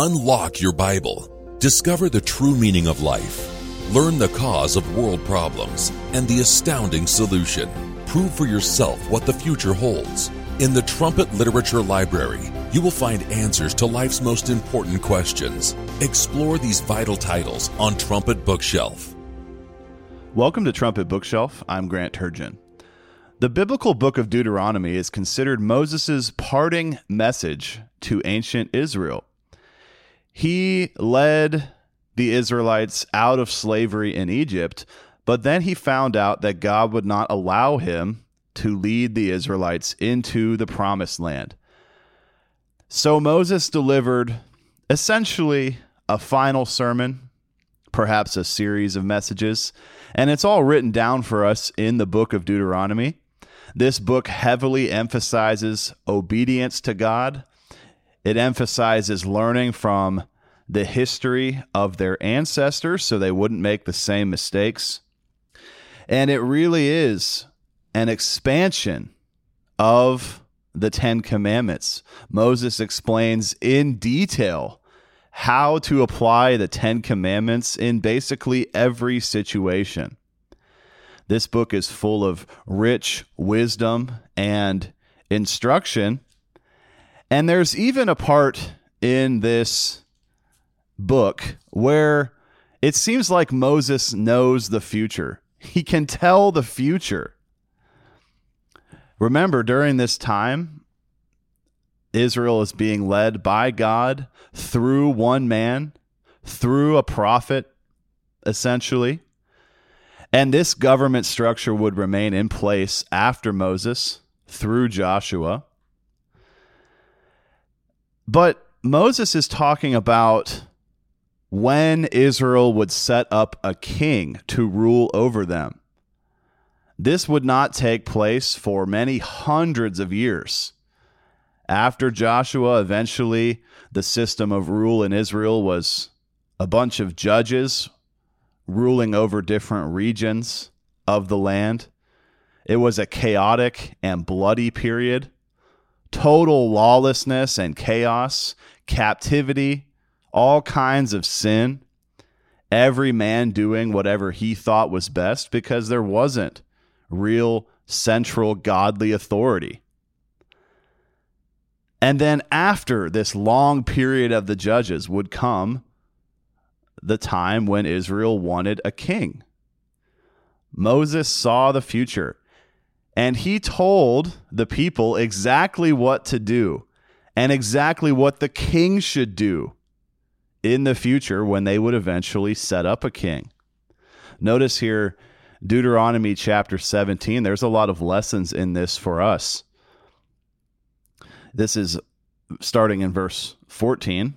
Unlock your Bible. Discover the true meaning of life. Learn the cause of world problems and the astounding solution. Prove for yourself what the future holds. In the Trumpet Literature Library, you will find answers to life's most important questions. Explore these vital titles on Trumpet Bookshelf. Welcome to Trumpet Bookshelf. I'm Grant Turgeon. The biblical book of Deuteronomy is considered Moses' parting message to ancient Israel. He led the Israelites out of slavery in Egypt, but then he found out that God would not allow him to lead the Israelites into the promised land. So Moses delivered essentially a final sermon, perhaps a series of messages, and it's all written down for us in the book of Deuteronomy. This book heavily emphasizes obedience to God. It emphasizes learning from the history of their ancestors so they wouldn't make the same mistakes. And it really is an expansion of the Ten Commandments. Moses explains in detail how to apply the Ten Commandments in basically every situation. This book is full of rich wisdom and instruction. And there's even a part in this book where it seems like Moses knows the future. He can tell the future. Remember, during this time, Israel is being led by God through one man, through a prophet, essentially. And this government structure would remain in place after Moses through Joshua. But Moses is talking about when Israel would set up a king to rule over them. This would not take place for many hundreds of years. After Joshua, eventually, the system of rule in Israel was a bunch of judges ruling over different regions of the land. It was a chaotic and bloody period. Total lawlessness and chaos, captivity, all kinds of sin, every man doing whatever he thought was best because there wasn't real central godly authority. And then after this long period of the judges would come the time when Israel wanted a king. Moses saw the future and he told the people exactly what to do and exactly what the king should do in the future when they would eventually set up a king. Notice here, Deuteronomy chapter 17, there's a lot of lessons in this for us. This is starting in verse 14.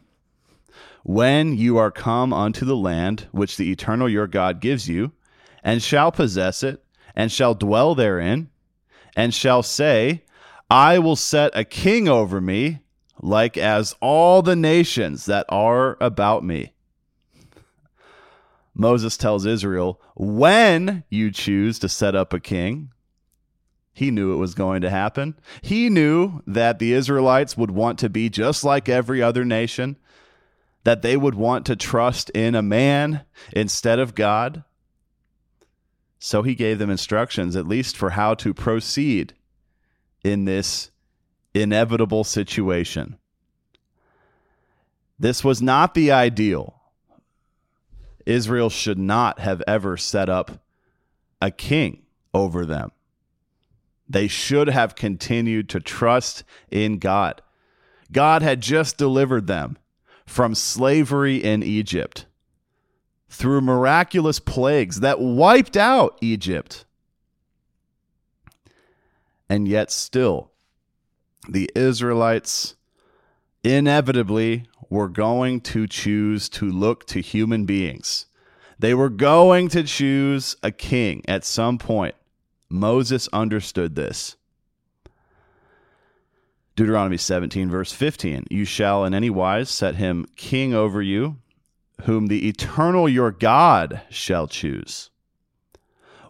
When you are come unto the land which the eternal your God gives you, and shall possess it, and shall dwell therein, and shall say, I will set a king over me, like as all the nations that are about me. Moses tells Israel, when you choose to set up a king, he knew it was going to happen. He knew that the Israelites would want to be just like every other nation, that they would want to trust in a man instead of God. So he gave them instructions, at least for how to proceed in this inevitable situation. This was not the ideal. Israel should not have ever set up a king over them. They should have continued to trust in God. God had just delivered them from slavery in Egypt through miraculous plagues that wiped out Egypt. And yet, still, the Israelites inevitably were going to choose to look to human beings. They were going to choose a king at some point. Moses understood this. Deuteronomy 17, verse 15 You shall in any wise set him king over you, whom the eternal your God shall choose.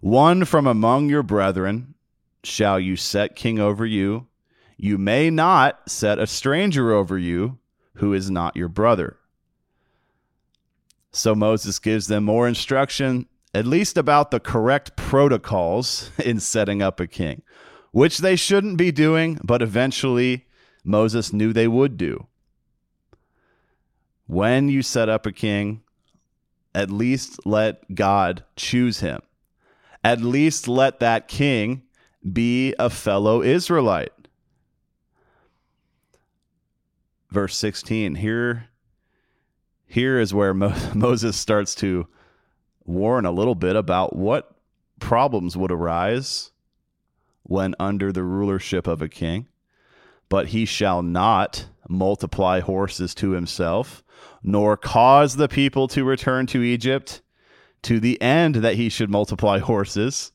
One from among your brethren shall you set king over you. You may not set a stranger over you who is not your brother. So Moses gives them more instruction, at least about the correct protocols in setting up a king, which they shouldn't be doing, but eventually Moses knew they would do. When you set up a king, at least let God choose him. At least let that king be a fellow Israelite. Verse 16 here here is where Mo- Moses starts to warn a little bit about what problems would arise when under the rulership of a king. But he shall not multiply horses to himself, nor cause the people to return to Egypt, to the end that he should multiply horses.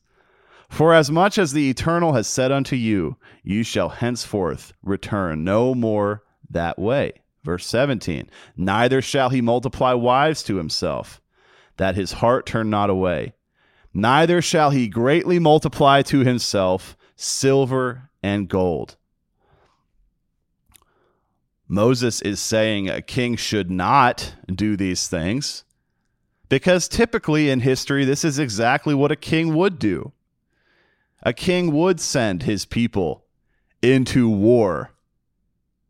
For as much as the Eternal has said unto you, you shall henceforth return no more that way. Verse 17 Neither shall he multiply wives to himself, that his heart turn not away. Neither shall he greatly multiply to himself silver and gold. Moses is saying a king should not do these things because typically in history, this is exactly what a king would do. A king would send his people into war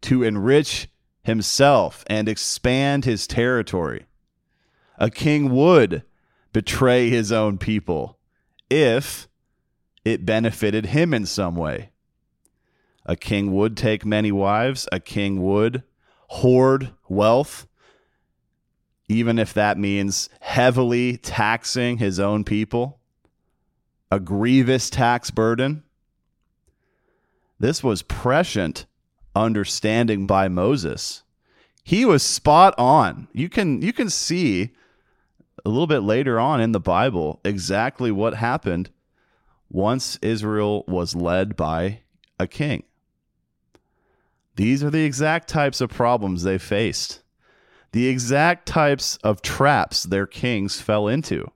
to enrich himself and expand his territory. A king would betray his own people if it benefited him in some way. A king would take many wives, a king would hoard wealth, even if that means heavily taxing his own people, a grievous tax burden. This was prescient understanding by Moses. He was spot on. You can you can see a little bit later on in the Bible exactly what happened once Israel was led by a king. These are the exact types of problems they faced. The exact types of traps their kings fell into.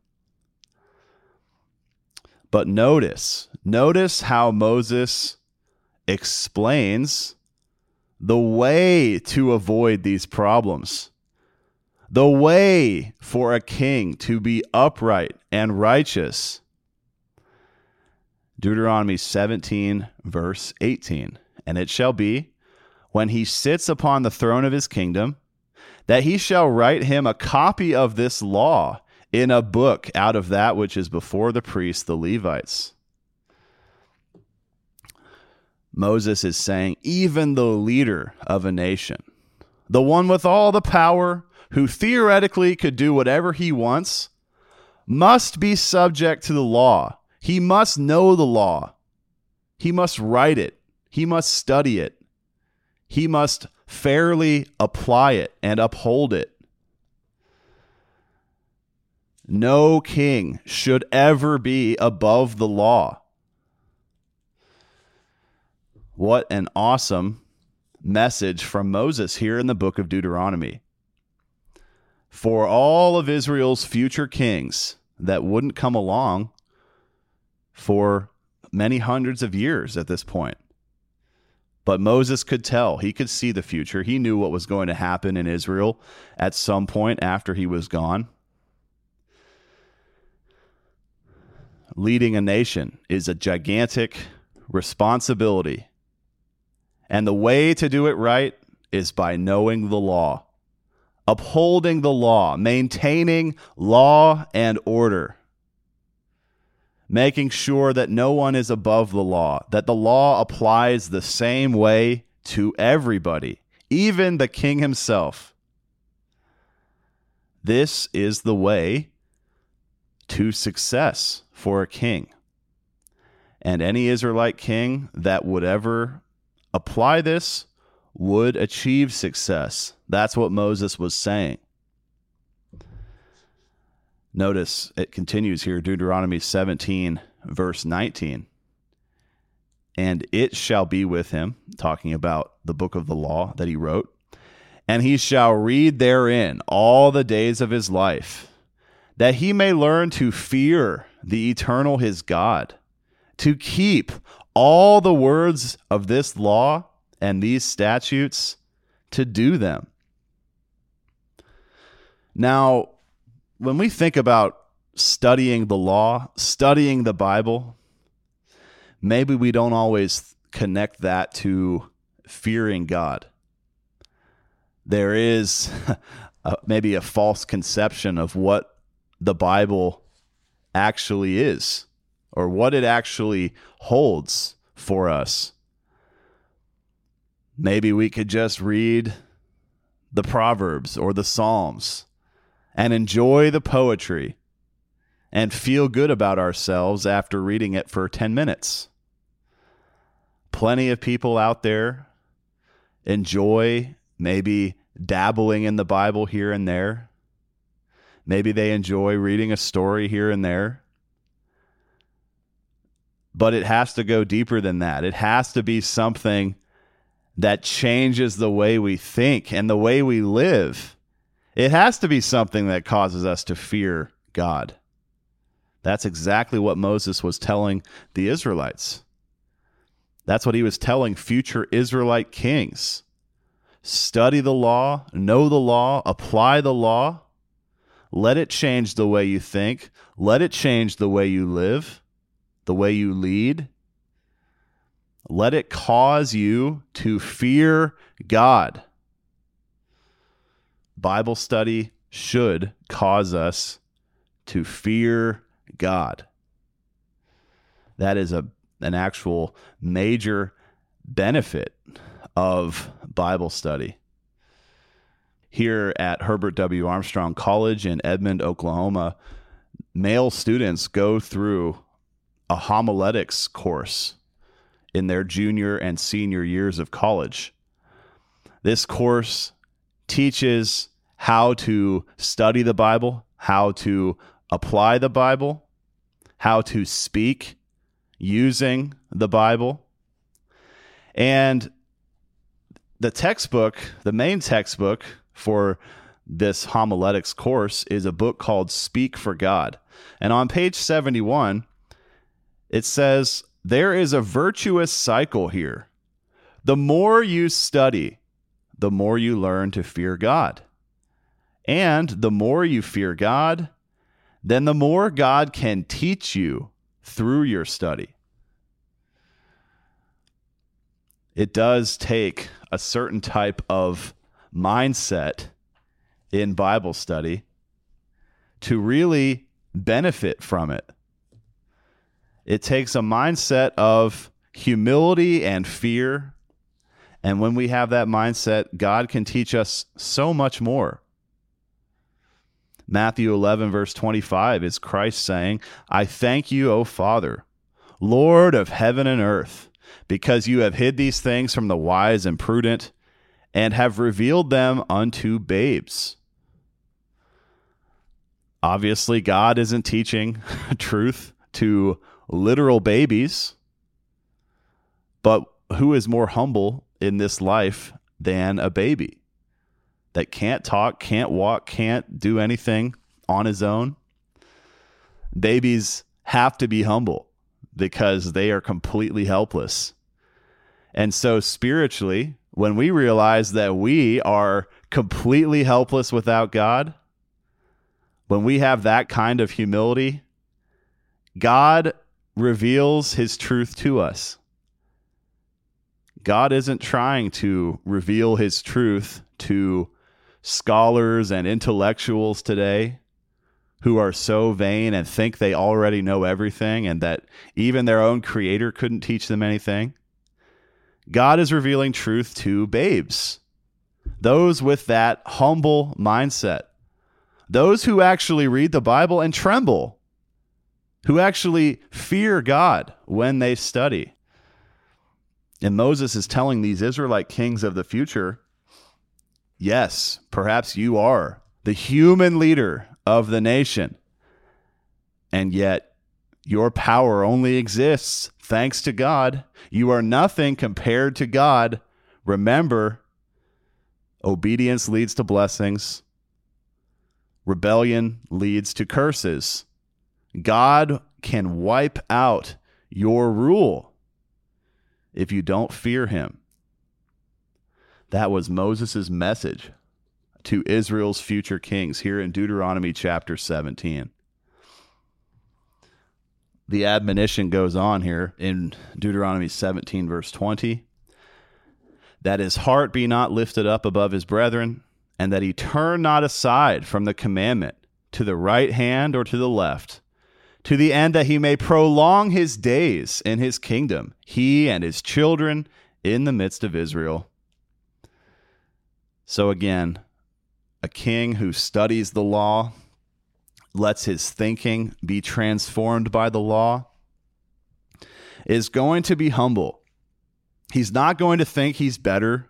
But notice, notice how Moses explains the way to avoid these problems, the way for a king to be upright and righteous. Deuteronomy 17, verse 18. And it shall be, when he sits upon the throne of his kingdom, that he shall write him a copy of this law in a book out of that which is before the priests, the Levites Moses is saying, even the leader of a nation, the one with all the power, who theoretically could do whatever he wants, must be subject to the law. He must know the law. He must write it. He must study it. He must fairly apply it and uphold it. No king should ever be above the law. What an awesome message from Moses here in the book of Deuteronomy. For all of Israel's future kings that wouldn't come along for many hundreds of years at this point. But Moses could tell, he could see the future. He knew what was going to happen in Israel at some point after he was gone. Leading a nation is a gigantic responsibility and the way to do it right is by knowing the law, upholding the law, maintaining law and order, making sure that no one is above the law, that the law applies the same way to everybody, even the king himself. This is the way to success for a king. And any Israelite king that would ever apply this would achieve success. That's what Moses was saying. Notice it continues here, Deuteronomy 17, verse 19. And it shall be with him, talking about the book of the law that he wrote, and he shall read therein all the days of his life, that he may learn to fear the eternal his God, to keep all the words of this law and these statutes to do them. Now, when we think about studying the law, studying the Bible, maybe we don't always connect that to fearing God. There is a, maybe a false conception of what the Bible actually is or what it actually holds for us. Maybe we could just read the Proverbs or the Psalms and enjoy the poetry and feel good about ourselves after reading it for 10 minutes. Plenty of people out there enjoy maybe dabbling in the Bible here and there. Maybe they enjoy reading a story here and there. But it has to go deeper than that. It has to be something that changes the way we think and the way we live. It has to be something that causes us to fear God. That's exactly what Moses was telling the Israelites. That's what he was telling future Israelite kings. Study the law, know the law, apply the law. Let it change the way you think. Let it change the way you live, the way you lead. Let it cause you to fear God. Bible study should cause us to fear God. That is a an actual major benefit of Bible study. Here at Herbert W. Armstrong College in Edmond, Oklahoma, male students go through a homiletics course in their junior and senior years of college. This course teaches how to study the Bible, how to apply the Bible, how to speak using the Bible. And the textbook, the main textbook for this homiletics course is a book called Speak for God. And on page 71, it says, There is a virtuous cycle here. The more you study, the more you learn to fear God. And the more you fear God, then the more God can teach you through your study. It does take a certain type of mindset in Bible study to really benefit from it. It takes a mindset of humility and fear. And when we have that mindset, God can teach us so much more. Matthew 11, verse 25 is Christ saying, I thank you, O Father, Lord of heaven and earth, because you have hid these things from the wise and prudent and have revealed them unto babes. Obviously, God isn't teaching truth to literal babies, but who is more humble in this life than a baby? That can't talk, can't walk, can't do anything on his own. Babies have to be humble because they are completely helpless. And so, spiritually, when we realize that we are completely helpless without God, when we have that kind of humility, God reveals his truth to us. God isn't trying to reveal his truth to scholars and intellectuals today who are so vain and think they already know everything and that even their own creator couldn't teach them anything. God is revealing truth to babes, those with that humble mindset, those who actually read the Bible and tremble, who actually fear God when they study. And Moses is telling these Israelite kings of the future Yes, perhaps you are the human leader of the nation. And yet, your power only exists thanks to God. You are nothing compared to God. Remember, obedience leads to blessings, rebellion leads to curses. God can wipe out your rule if you don't fear him. That was Moses' message to Israel's future kings here in Deuteronomy chapter 17. The admonition goes on here in Deuteronomy 17, verse 20 that his heart be not lifted up above his brethren, and that he turn not aside from the commandment to the right hand or to the left, to the end that he may prolong his days in his kingdom, he and his children in the midst of Israel. So again, a king who studies the law, lets his thinking be transformed by the law, is going to be humble. He's not going to think he's better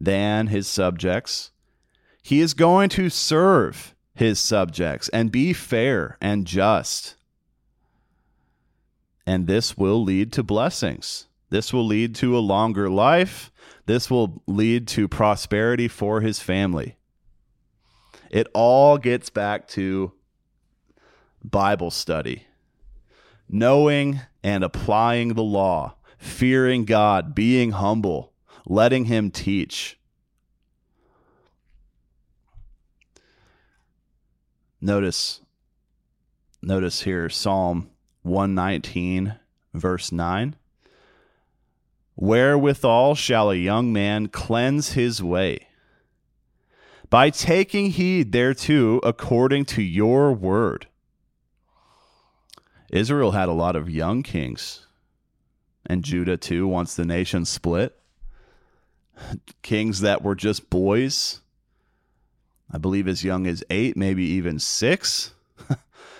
than his subjects. He is going to serve his subjects and be fair and just. And this will lead to blessings. This will lead to a longer life. This will lead to prosperity for his family. It all gets back to Bible study, knowing and applying the law, fearing God, being humble, letting Him teach. Notice, notice here Psalm 119, verse 9. Wherewithal shall a young man cleanse his way? By taking heed thereto according to your word. Israel had a lot of young kings, and Judah too, once the nation split. Kings that were just boys, I believe as young as eight, maybe even six.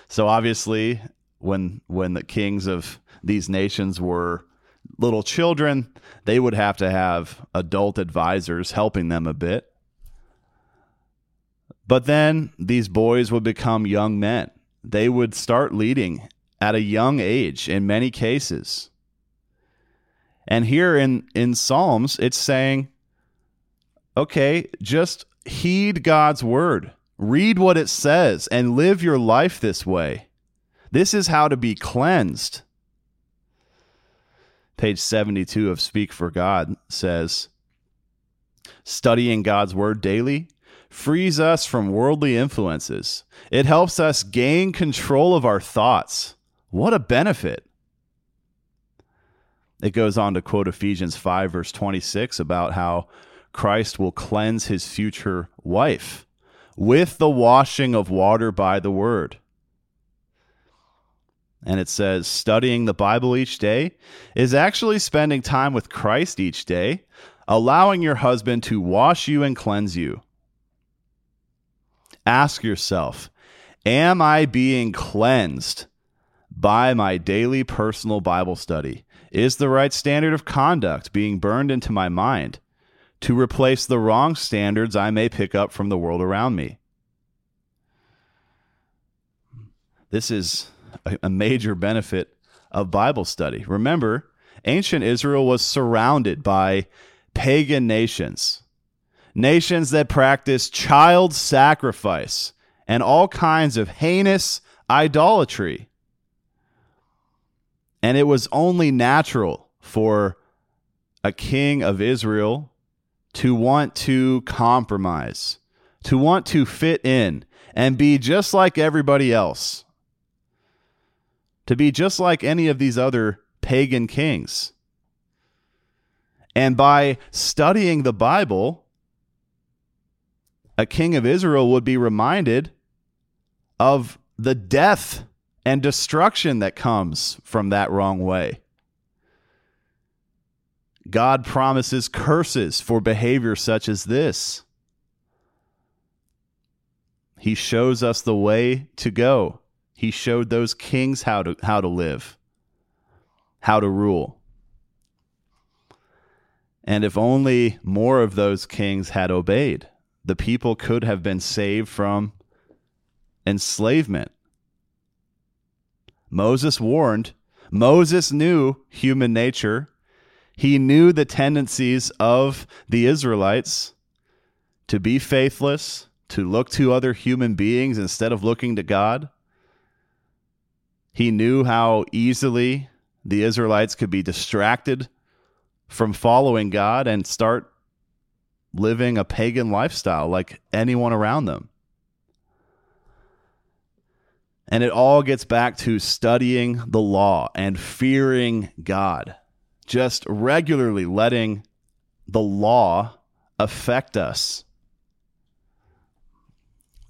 so obviously, when when the kings of these nations were little children, they would have to have adult advisors helping them a bit. But then these boys would become young men. They would start leading at a young age in many cases. And here in, in Psalms, it's saying, okay, just heed God's word, read what it says, and live your life this way. This is how to be cleansed page 72 of Speak for God says, Studying God's Word daily frees us from worldly influences. It helps us gain control of our thoughts. What a benefit! It goes on to quote Ephesians 5, verse 26, about how Christ will cleanse his future wife with the washing of water by the word and it says studying the Bible each day is actually spending time with Christ each day, allowing your husband to wash you and cleanse you. Ask yourself, am I being cleansed by my daily personal Bible study? Is the right standard of conduct being burned into my mind to replace the wrong standards I may pick up from the world around me? This is a major benefit of Bible study. Remember, ancient Israel was surrounded by pagan nations, nations that practiced child sacrifice and all kinds of heinous idolatry. And it was only natural for a king of Israel to want to compromise, to want to fit in and be just like everybody else to be just like any of these other pagan kings. And by studying the Bible, a king of Israel would be reminded of the death and destruction that comes from that wrong way. God promises curses for behavior such as this. He shows us the way to go. He showed those kings how to how to live, how to rule. And if only more of those kings had obeyed, the people could have been saved from enslavement. Moses warned, Moses knew human nature. He knew the tendencies of the Israelites to be faithless, to look to other human beings instead of looking to God. He knew how easily the Israelites could be distracted from following God and start living a pagan lifestyle like anyone around them. And it all gets back to studying the law and fearing God, just regularly letting the law affect us,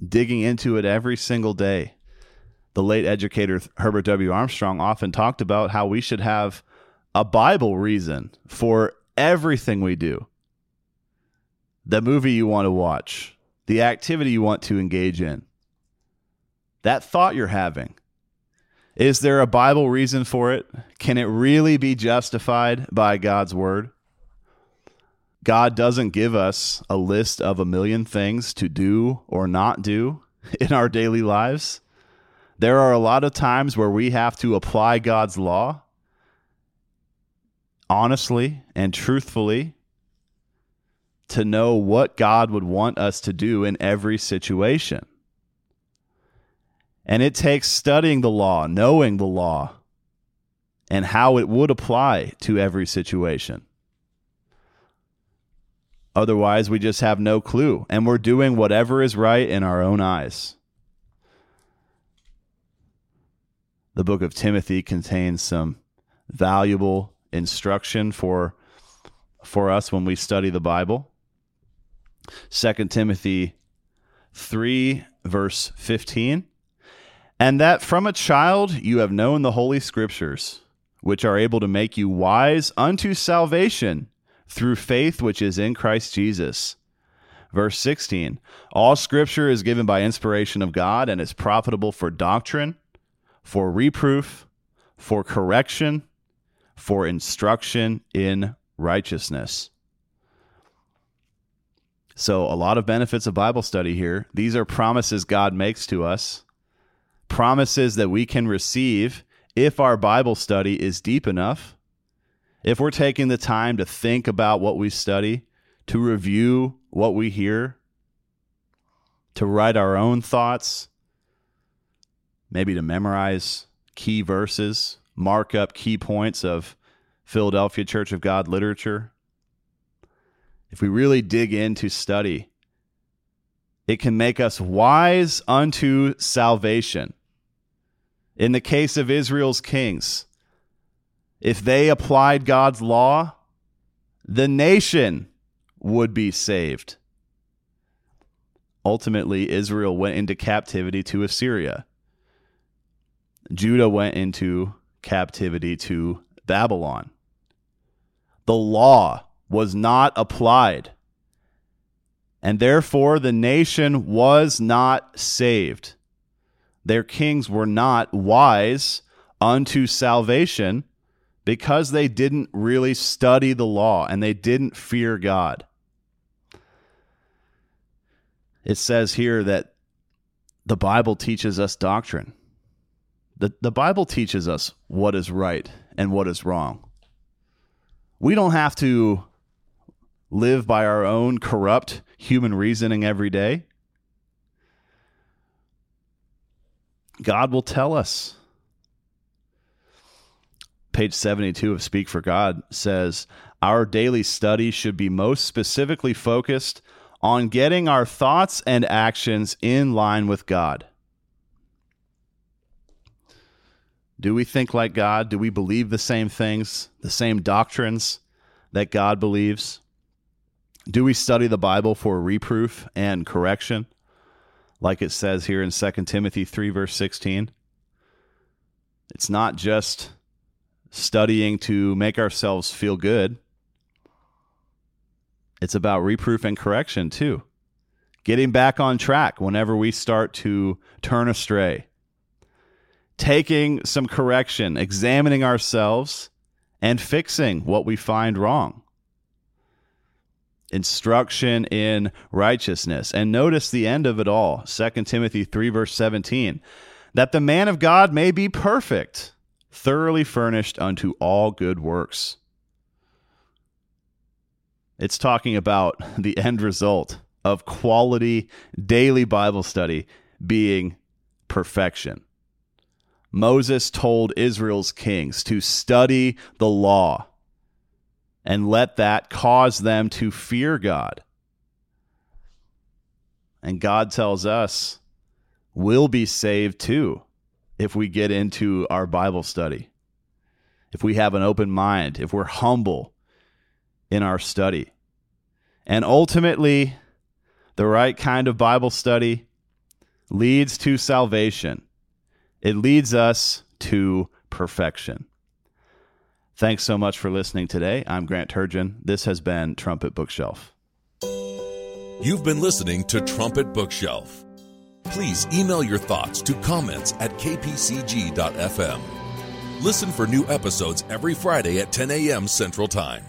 digging into it every single day. The late educator Herbert W. Armstrong often talked about how we should have a Bible reason for everything we do. The movie you want to watch, the activity you want to engage in, that thought you're having. Is there a Bible reason for it? Can it really be justified by God's word? God doesn't give us a list of a million things to do or not do in our daily lives. There are a lot of times where we have to apply God's law honestly and truthfully to know what God would want us to do in every situation. And it takes studying the law, knowing the law, and how it would apply to every situation. Otherwise, we just have no clue, and we're doing whatever is right in our own eyes. The book of Timothy contains some valuable instruction for for us when we study the Bible. 2 Timothy 3 verse 15 and that from a child you have known the holy scriptures which are able to make you wise unto salvation through faith which is in Christ Jesus. Verse 16 All scripture is given by inspiration of God and is profitable for doctrine, for reproof, for correction, for instruction in righteousness. So, a lot of benefits of Bible study here. These are promises God makes to us, promises that we can receive if our Bible study is deep enough, if we're taking the time to think about what we study, to review what we hear, to write our own thoughts, maybe to memorize key verses mark up key points of Philadelphia Church of God literature, if we really dig into study, it can make us wise unto salvation. In the case of Israel's kings, if they applied God's law, the nation would be saved. Ultimately, Israel went into captivity to Assyria. Judah went into captivity to Babylon. The law was not applied, and therefore the nation was not saved. Their kings were not wise unto salvation because they didn't really study the law and they didn't fear God. It says here that the Bible teaches us doctrine. The, the Bible teaches us what is right and what is wrong. We don't have to live by our own corrupt human reasoning every day. God will tell us. Page 72 of Speak for God says Our daily study should be most specifically focused on getting our thoughts and actions in line with God. Do we think like God? Do we believe the same things, the same doctrines that God believes? Do we study the Bible for reproof and correction, like it says here in 2 Timothy 3, verse 16? It's not just studying to make ourselves feel good, it's about reproof and correction too. Getting back on track whenever we start to turn astray taking some correction, examining ourselves, and fixing what we find wrong. Instruction in righteousness. And notice the end of it all 2 Timothy 3, verse 17 that the man of God may be perfect, thoroughly furnished unto all good works. It's talking about the end result of quality daily Bible study being perfection. Moses told Israel's kings to study the law and let that cause them to fear God And God tells us we'll be saved too if we get into our Bible study, if we have an open mind, if we're humble in our study. And ultimately, the right kind of Bible study leads to salvation. It leads us to perfection. Thanks so much for listening today. I'm Grant Turgeon. This has been Trumpet Bookshelf. You've been listening to Trumpet Bookshelf. Please email your thoughts to comments at kpcg.fm. Listen for new episodes every Friday at 10 a.m. Central Time.